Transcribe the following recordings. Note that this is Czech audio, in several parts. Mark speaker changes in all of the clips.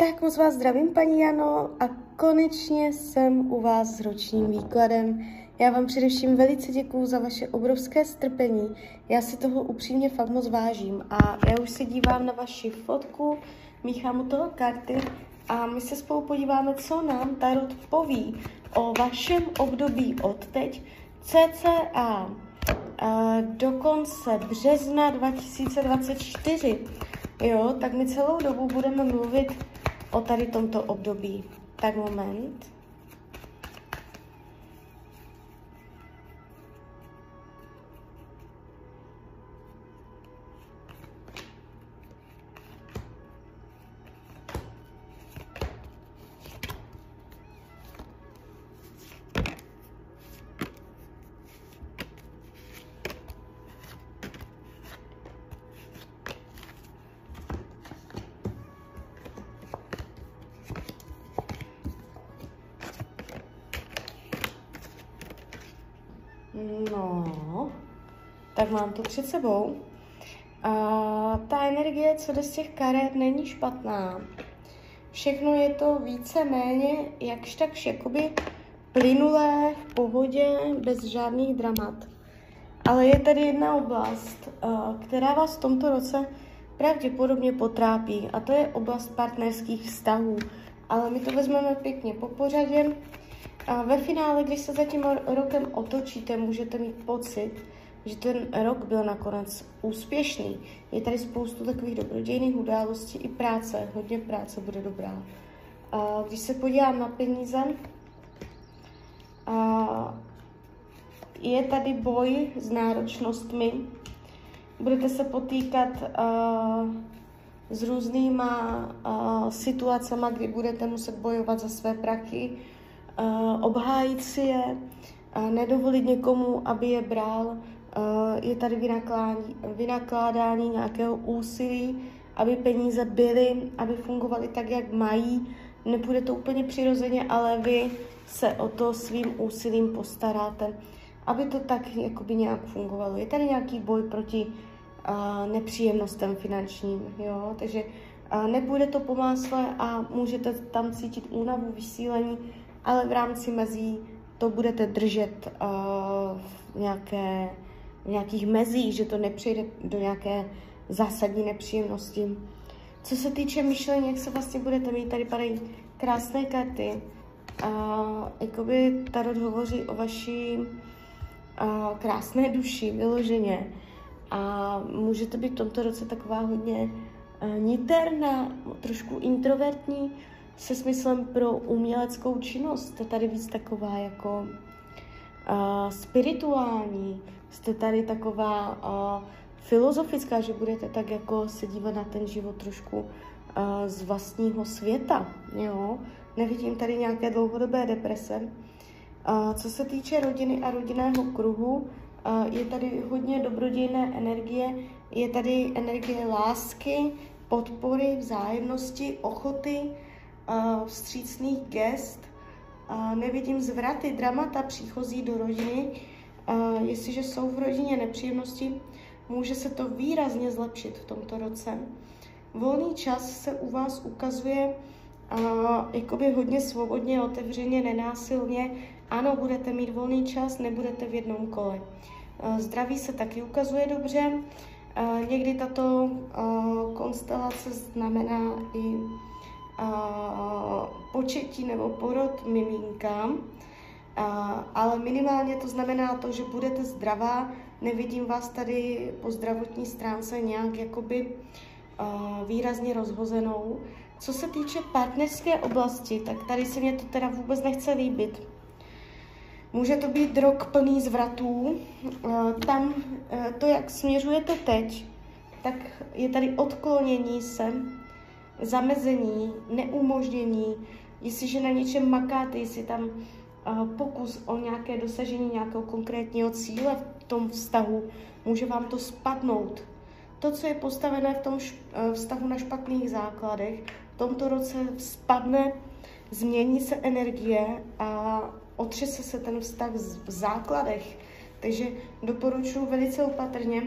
Speaker 1: Tak moc vás zdravím, paní Jano, a konečně jsem u vás s ročním výkladem. Já vám především velice děkuju za vaše obrovské strpení. Já si toho upřímně fakt moc vážím a já už se dívám na vaši fotku, míchám u toho karty a my se spolu podíváme, co nám Tarot poví o vašem období od teď cca do konce března 2024. Jo, tak my celou dobu budeme mluvit o tady tomto období. Tak moment. No, tak mám to před sebou. A ta energie, co jde z těch karet, není špatná. Všechno je to více-méně jakž takž jakoby plynulé, v pohodě, bez žádných dramat. Ale je tady jedna oblast, která vás v tomto roce pravděpodobně potrápí a to je oblast partnerských vztahů. Ale my to vezmeme pěkně po pořadě. A ve finále, když se za tím rokem otočíte, můžete mít pocit, že ten rok byl nakonec úspěšný. Je tady spoustu takových dobrodějných událostí i práce, hodně práce bude dobrá. A když se podívám na peníze, a je tady boj s náročnostmi, budete se potýkat a, s různýma a, situacemi, kdy budete muset bojovat za své prachy, obhájit si je, uh, nedovolit někomu, aby je bral. Uh, je tady vynakládání, nějakého úsilí, aby peníze byly, aby fungovaly tak, jak mají. Nepůjde to úplně přirozeně, ale vy se o to svým úsilím postaráte, aby to tak jakoby nějak fungovalo. Je tady nějaký boj proti nepříjemnostem finančním, jo? takže uh, to po másle a můžete tam cítit únavu, vysílení, ale v rámci mezí to budete držet uh, v, nějaké, v nějakých mezích, že to nepřejde do nějaké zásadní nepříjemnosti. Co se týče myšlení, jak se vlastně budete mít, tady padají krásné karty. Uh, jakoby Tarot hovoří o vaší uh, krásné duši, vyloženě. A můžete být v tomto roce taková hodně uh, niterná, trošku introvertní, se smyslem pro uměleckou činnost. Jste tady víc taková jako uh, spirituální, jste tady taková uh, filozofická, že budete tak jako se dívat na ten život trošku uh, z vlastního světa, jo. Nevidím tady nějaké dlouhodobé deprese. Uh, co se týče rodiny a rodinného kruhu, uh, je tady hodně dobrodějné energie, je tady energie lásky, podpory, vzájemnosti, ochoty, vstřícných gest, nevidím zvraty, dramata příchozí do rodiny. Jestliže jsou v rodině nepříjemnosti, může se to výrazně zlepšit v tomto roce. Volný čas se u vás ukazuje jakoby hodně svobodně, otevřeně, nenásilně. Ano, budete mít volný čas, nebudete v jednom kole. Zdraví se taky ukazuje dobře. Někdy tato konstelace znamená i početí nebo porod miminka, ale minimálně to znamená to, že budete zdravá, nevidím vás tady po zdravotní stránce nějak jakoby výrazně rozhozenou. Co se týče partnerské oblasti, tak tady se mě to teda vůbec nechce líbit. Může to být rok plný zvratů. Tam to, jak směřujete teď, tak je tady odklonění se zamezení, neumožnění, jestliže na něčem makáte, jestli tam uh, pokus o nějaké dosažení nějakého konkrétního cíle v tom vztahu, může vám to spadnout. To, co je postavené v tom uh, vztahu na špatných základech, v tomto roce spadne, změní se energie a otřese se ten vztah v základech. Takže doporučuji velice opatrně.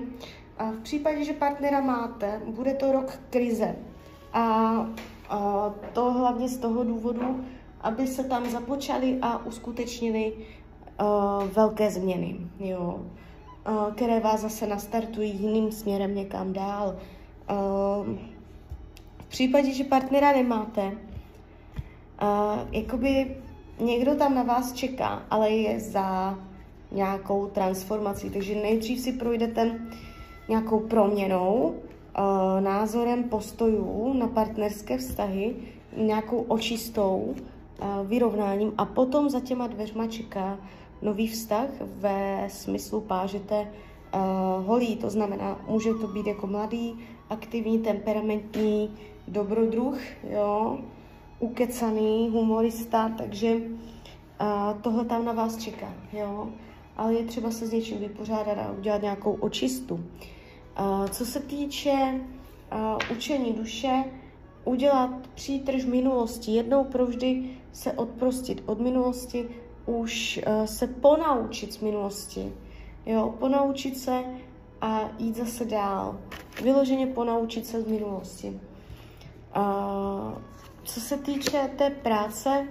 Speaker 1: A v případě, že partnera máte, bude to rok krize. A, a to hlavně z toho důvodu, aby se tam započaly a uskutečnily uh, velké změny, jo, uh, které vás zase nastartují jiným směrem někam dál. Uh, v případě, že partnera nemáte, uh, jakoby někdo tam na vás čeká, ale je za nějakou transformací. Takže nejdřív si projdete nějakou proměnou, názorem postojů na partnerské vztahy, nějakou očistou, uh, vyrovnáním a potom za těma dveřma čeká nový vztah ve smyslu pážete uh, holí. To znamená, může to být jako mladý, aktivní, temperamentní dobrodruh, jo, ukecaný humorista, takže uh, tohle tam na vás čeká, jo ale je třeba se s něčím vypořádat a udělat nějakou očistu. Uh, co se týče uh, učení duše, udělat přítrž minulosti, jednou provždy se odprostit od minulosti, už uh, se ponaučit z minulosti, jo, ponaučit se a jít zase dál. Vyloženě ponaučit se z minulosti. Co se týče té práce,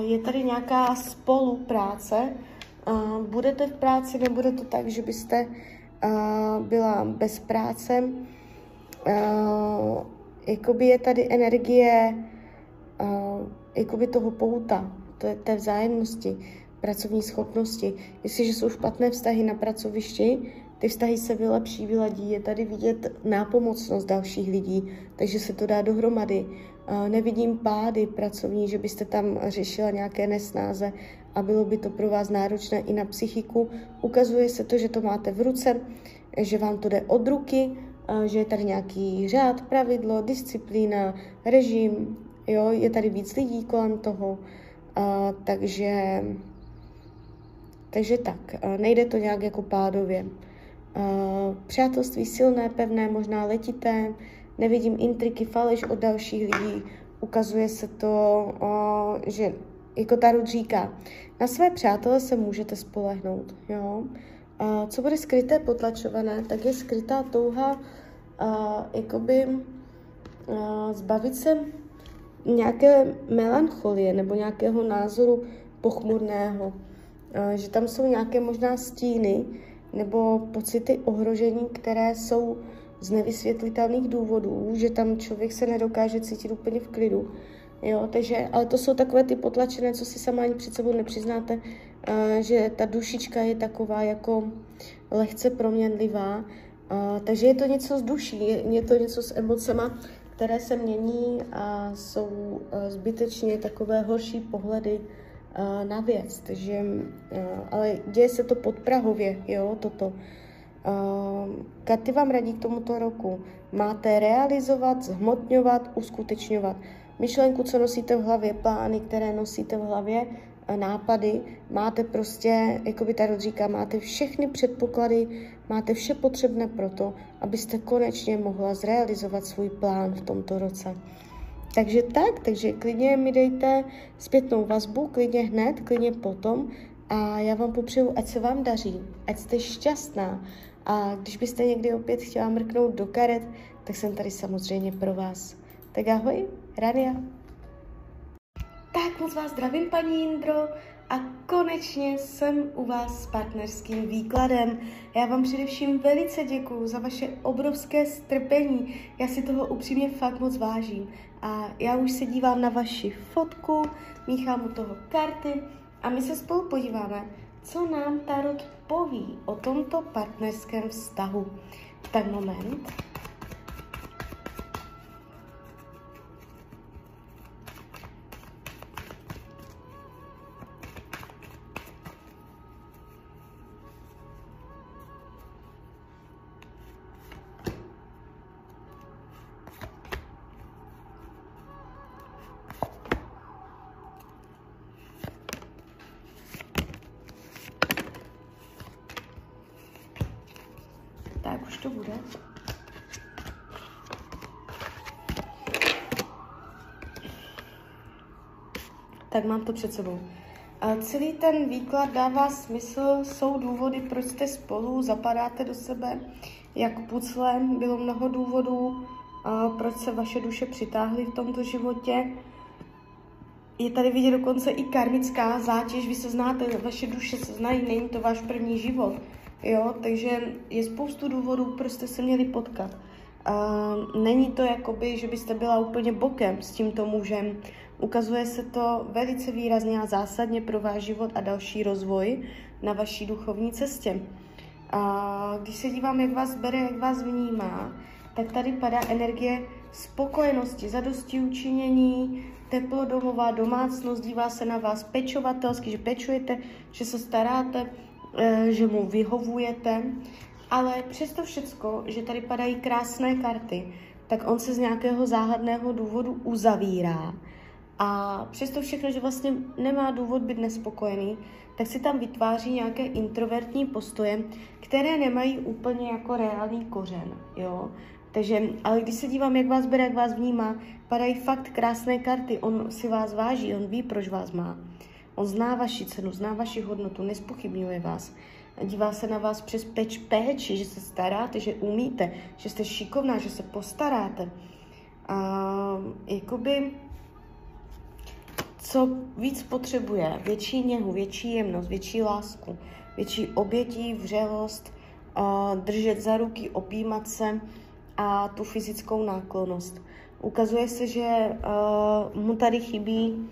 Speaker 1: je tady nějaká spolupráce, budete v práci, nebude to tak, že byste byla bez práce. Jakoby je tady energie jakoby toho pouta, té vzájemnosti, pracovní schopnosti. Jestliže jsou špatné vztahy na pracovišti, ty vztahy se vylepší, vyladí, je tady vidět nápomocnost dalších lidí, takže se to dá dohromady. Nevidím pády pracovní, že byste tam řešila nějaké nesnáze a bylo by to pro vás náročné i na psychiku. Ukazuje se to, že to máte v ruce, že vám to jde od ruky, že je tady nějaký řád, pravidlo, disciplína, režim, jo, je tady víc lidí kolem toho, a, takže, takže tak, a nejde to nějak jako pádově. A, přátelství silné, pevné, možná letité, nevidím intriky, faleš od dalších lidí, ukazuje se to, o, že jako Tarot říká, na své přátele se můžete spolehnout, jo. A co bude skryté, potlačované, tak je skrytá touha a, jakoby a, zbavit se nějaké melancholie nebo nějakého názoru pochmurného. A, že tam jsou nějaké možná stíny nebo pocity ohrožení, které jsou z nevysvětlitelných důvodů, že tam člověk se nedokáže cítit úplně v klidu. Jo, takže, ale to jsou takové ty potlačené, co si sama ani před sebou nepřiznáte, uh, že ta dušička je taková jako lehce proměnlivá. Uh, takže je to něco z duší, je, to něco s emocema, které se mění a jsou uh, zbytečně takové horší pohledy na věc. Takže, ale děje se to podprahově, jo, toto. Katy vám radí k tomuto roku. Máte realizovat, zhmotňovat, uskutečňovat myšlenku, co nosíte v hlavě, plány, které nosíte v hlavě, nápady, máte prostě, jako by tady říká, máte všechny předpoklady, máte vše potřebné pro to, abyste konečně mohla zrealizovat svůj plán v tomto roce. Takže tak, takže klidně mi dejte zpětnou vazbu, klidně hned, klidně potom a já vám popřeju, ať se vám daří, ať jste šťastná a když byste někdy opět chtěla mrknout do karet, tak jsem tady samozřejmě pro vás. Tak ahoj, Rania. Tak moc vás zdravím, paní Jindro, a konečně jsem u vás s partnerským výkladem. Já vám především velice děkuju za vaše obrovské strpení. Já si toho upřímně fakt moc vážím. A já už se dívám na vaši fotku, míchám u toho karty a my se spolu podíváme, co nám Tarot poví o tomto partnerském vztahu. Tak moment. Tak mám to před sebou. A celý ten výklad dává smysl, jsou důvody, proč jste spolu, zapadáte do sebe, jak pucle, bylo mnoho důvodů, proč se vaše duše přitáhly v tomto životě. je tady vidět dokonce i karmická zátěž, vy se znáte, vaše duše se znají, není to váš první život, jo, takže je spoustu důvodů, proč jste se měli potkat. Není to jakoby, že byste byla úplně bokem s tímto mužem. Ukazuje se to velice výrazně a zásadně pro váš život a další rozvoj na vaší duchovní cestě. A když se dívám, jak vás bere, jak vás vnímá, tak tady padá energie spokojenosti, zadosti učinění, teplo domová domácnost, dívá se na vás pečovatelsky, že pečujete, že se staráte, eh, že mu vyhovujete, ale přesto všecko, že tady padají krásné karty, tak on se z nějakého záhadného důvodu uzavírá. A přesto všechno, že vlastně nemá důvod být nespokojený, tak si tam vytváří nějaké introvertní postoje, které nemají úplně jako reálný kořen, jo. Takže, ale když se dívám, jak vás bere, jak vás vnímá, padají fakt krásné karty, on si vás váží, on ví, proč vás má. On zná vaši cenu, zná vaši hodnotu, nespochybňuje vás. Dívá se na vás přes peč péči, že se staráte, že umíte, že jste šikovná, že se postaráte. A, jakoby, co víc potřebuje, větší něhu, větší jemnost, větší lásku, větší obětí, vřelost, a, držet za ruky, opímat se, a tu fyzickou náklonost. Ukazuje se, že mu tady chybí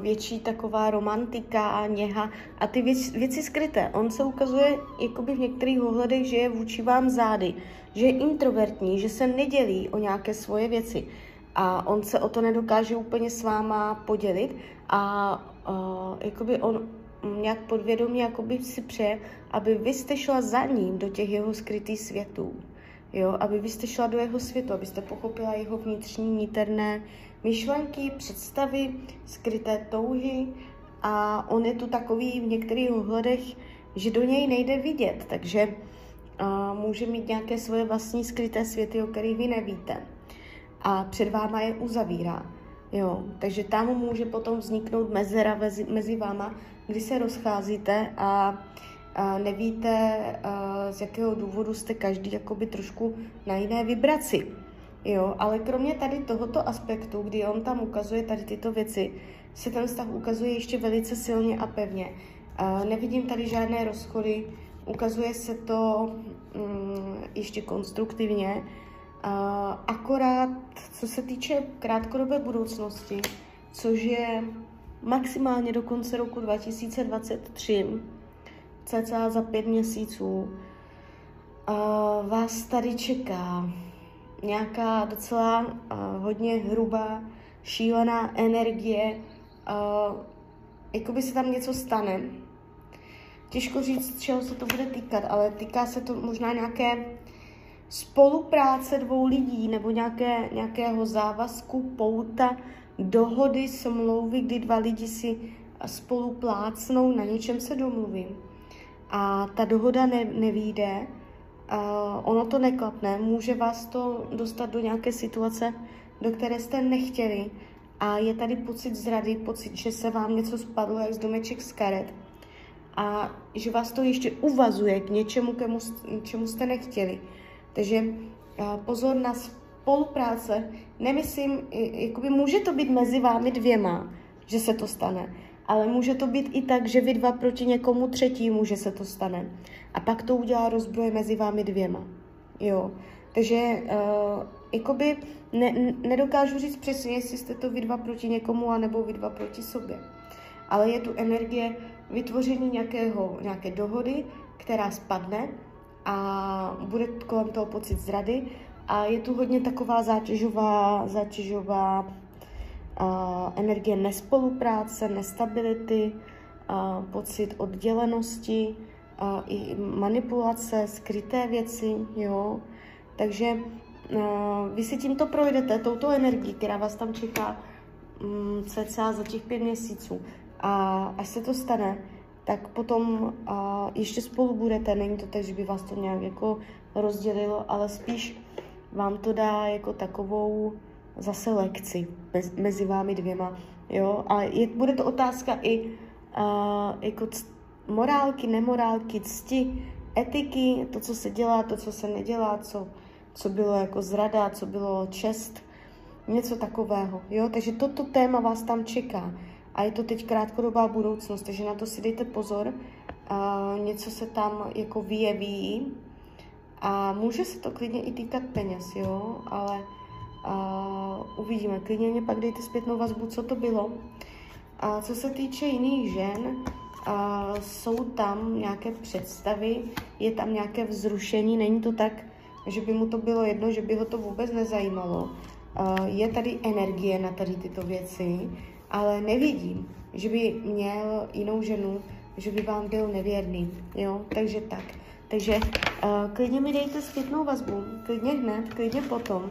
Speaker 1: větší taková romantika a něha. A ty věc, věci skryté. On se ukazuje jakoby v některých ohledech, že je vůči vám zády, že je introvertní, že se nedělí o nějaké svoje věci. A on se o to nedokáže úplně s váma podělit. A uh, jakoby on nějak podvědomě jakoby si přeje, aby vy jste šla za ním do těch jeho skrytých světů jo, aby vy jste šla do jeho světu, abyste pochopila jeho vnitřní, niterné myšlenky, představy, skryté touhy a on je tu takový v některých ohledech, že do něj nejde vidět, takže uh, může mít nějaké svoje vlastní skryté světy, o kterých vy nevíte. A před váma je uzavírá. Jo, takže tam může potom vzniknout mezera mezi, mezi váma, kdy se rozcházíte a nevíte, z jakého důvodu jste každý jakoby trošku na jiné vibraci. Jo, ale kromě tady tohoto aspektu, kdy on tam ukazuje tady tyto věci, se ten vztah ukazuje ještě velice silně a pevně. Nevidím tady žádné rozchody, ukazuje se to mm, ještě konstruktivně. Akorát, co se týče krátkodobé budoucnosti, což je maximálně do konce roku 2023, cca za pět měsíců. Uh, vás tady čeká nějaká docela uh, hodně hrubá, šílená energie, uh, jako by se tam něco stane. Těžko říct, čeho se to bude týkat, ale týká se to možná nějaké spolupráce dvou lidí nebo nějaké, nějakého závazku, pouta, dohody, smlouvy, kdy dva lidi si spolu plácnou, na něčem se domluví a ta dohoda ne, nevíde, uh, ono to neklapne, může vás to dostat do nějaké situace, do které jste nechtěli. A je tady pocit zrady, pocit, že se vám něco spadlo jak z domeček z karet. A že vás to ještě uvazuje k něčemu, kemu, čemu jste nechtěli. Takže uh, pozor na spolupráce. Nemyslím, jakoby může to být mezi vámi dvěma, že se to stane, ale může to být i tak, že vy dva proti někomu třetímu, že se to stane. A pak to udělá rozbroje mezi vámi dvěma. Jo. Takže uh, jakoby ne, nedokážu říct přesně, jestli jste to vy dva proti někomu, anebo vy dva proti sobě. Ale je tu energie vytvoření nějakého, nějaké dohody, která spadne a bude kolem toho pocit zrady a je tu hodně taková zátěžová, zátěžová energie nespolupráce, nestability, pocit oddělenosti, i manipulace, skryté věci, jo. Takže vy si tímto projdete, touto energií, která vás tam čeká um, cca za těch pět měsíců. A až se to stane, tak potom ještě spolu budete. Není to tak, že by vás to nějak jako rozdělilo, ale spíš vám to dá jako takovou zase lekci mezi vámi dvěma, jo, a je, bude to otázka i uh, jako c- morálky, nemorálky, cti, etiky, to, co se dělá, to, co se nedělá, co, co bylo jako zrada, co bylo čest, Něco takového, jo? Takže toto téma vás tam čeká. A je to teď krátkodobá budoucnost, takže na to si dejte pozor. Uh, něco se tam jako vyjeví a může se to klidně i týkat peněz, jo? Ale uh, uvidíme. Klidně mě pak dejte zpětnou vazbu, co to bylo. A co se týče jiných žen, uh, jsou tam nějaké představy, je tam nějaké vzrušení, není to tak, že by mu to bylo jedno, že by ho to vůbec nezajímalo. Uh, je tady energie na tady tyto věci, ale nevidím, že by měl jinou ženu, že by vám byl nevěrný, jo, takže tak. Takže uh, klidně mi dejte zpětnou vazbu, klidně hned, klidně potom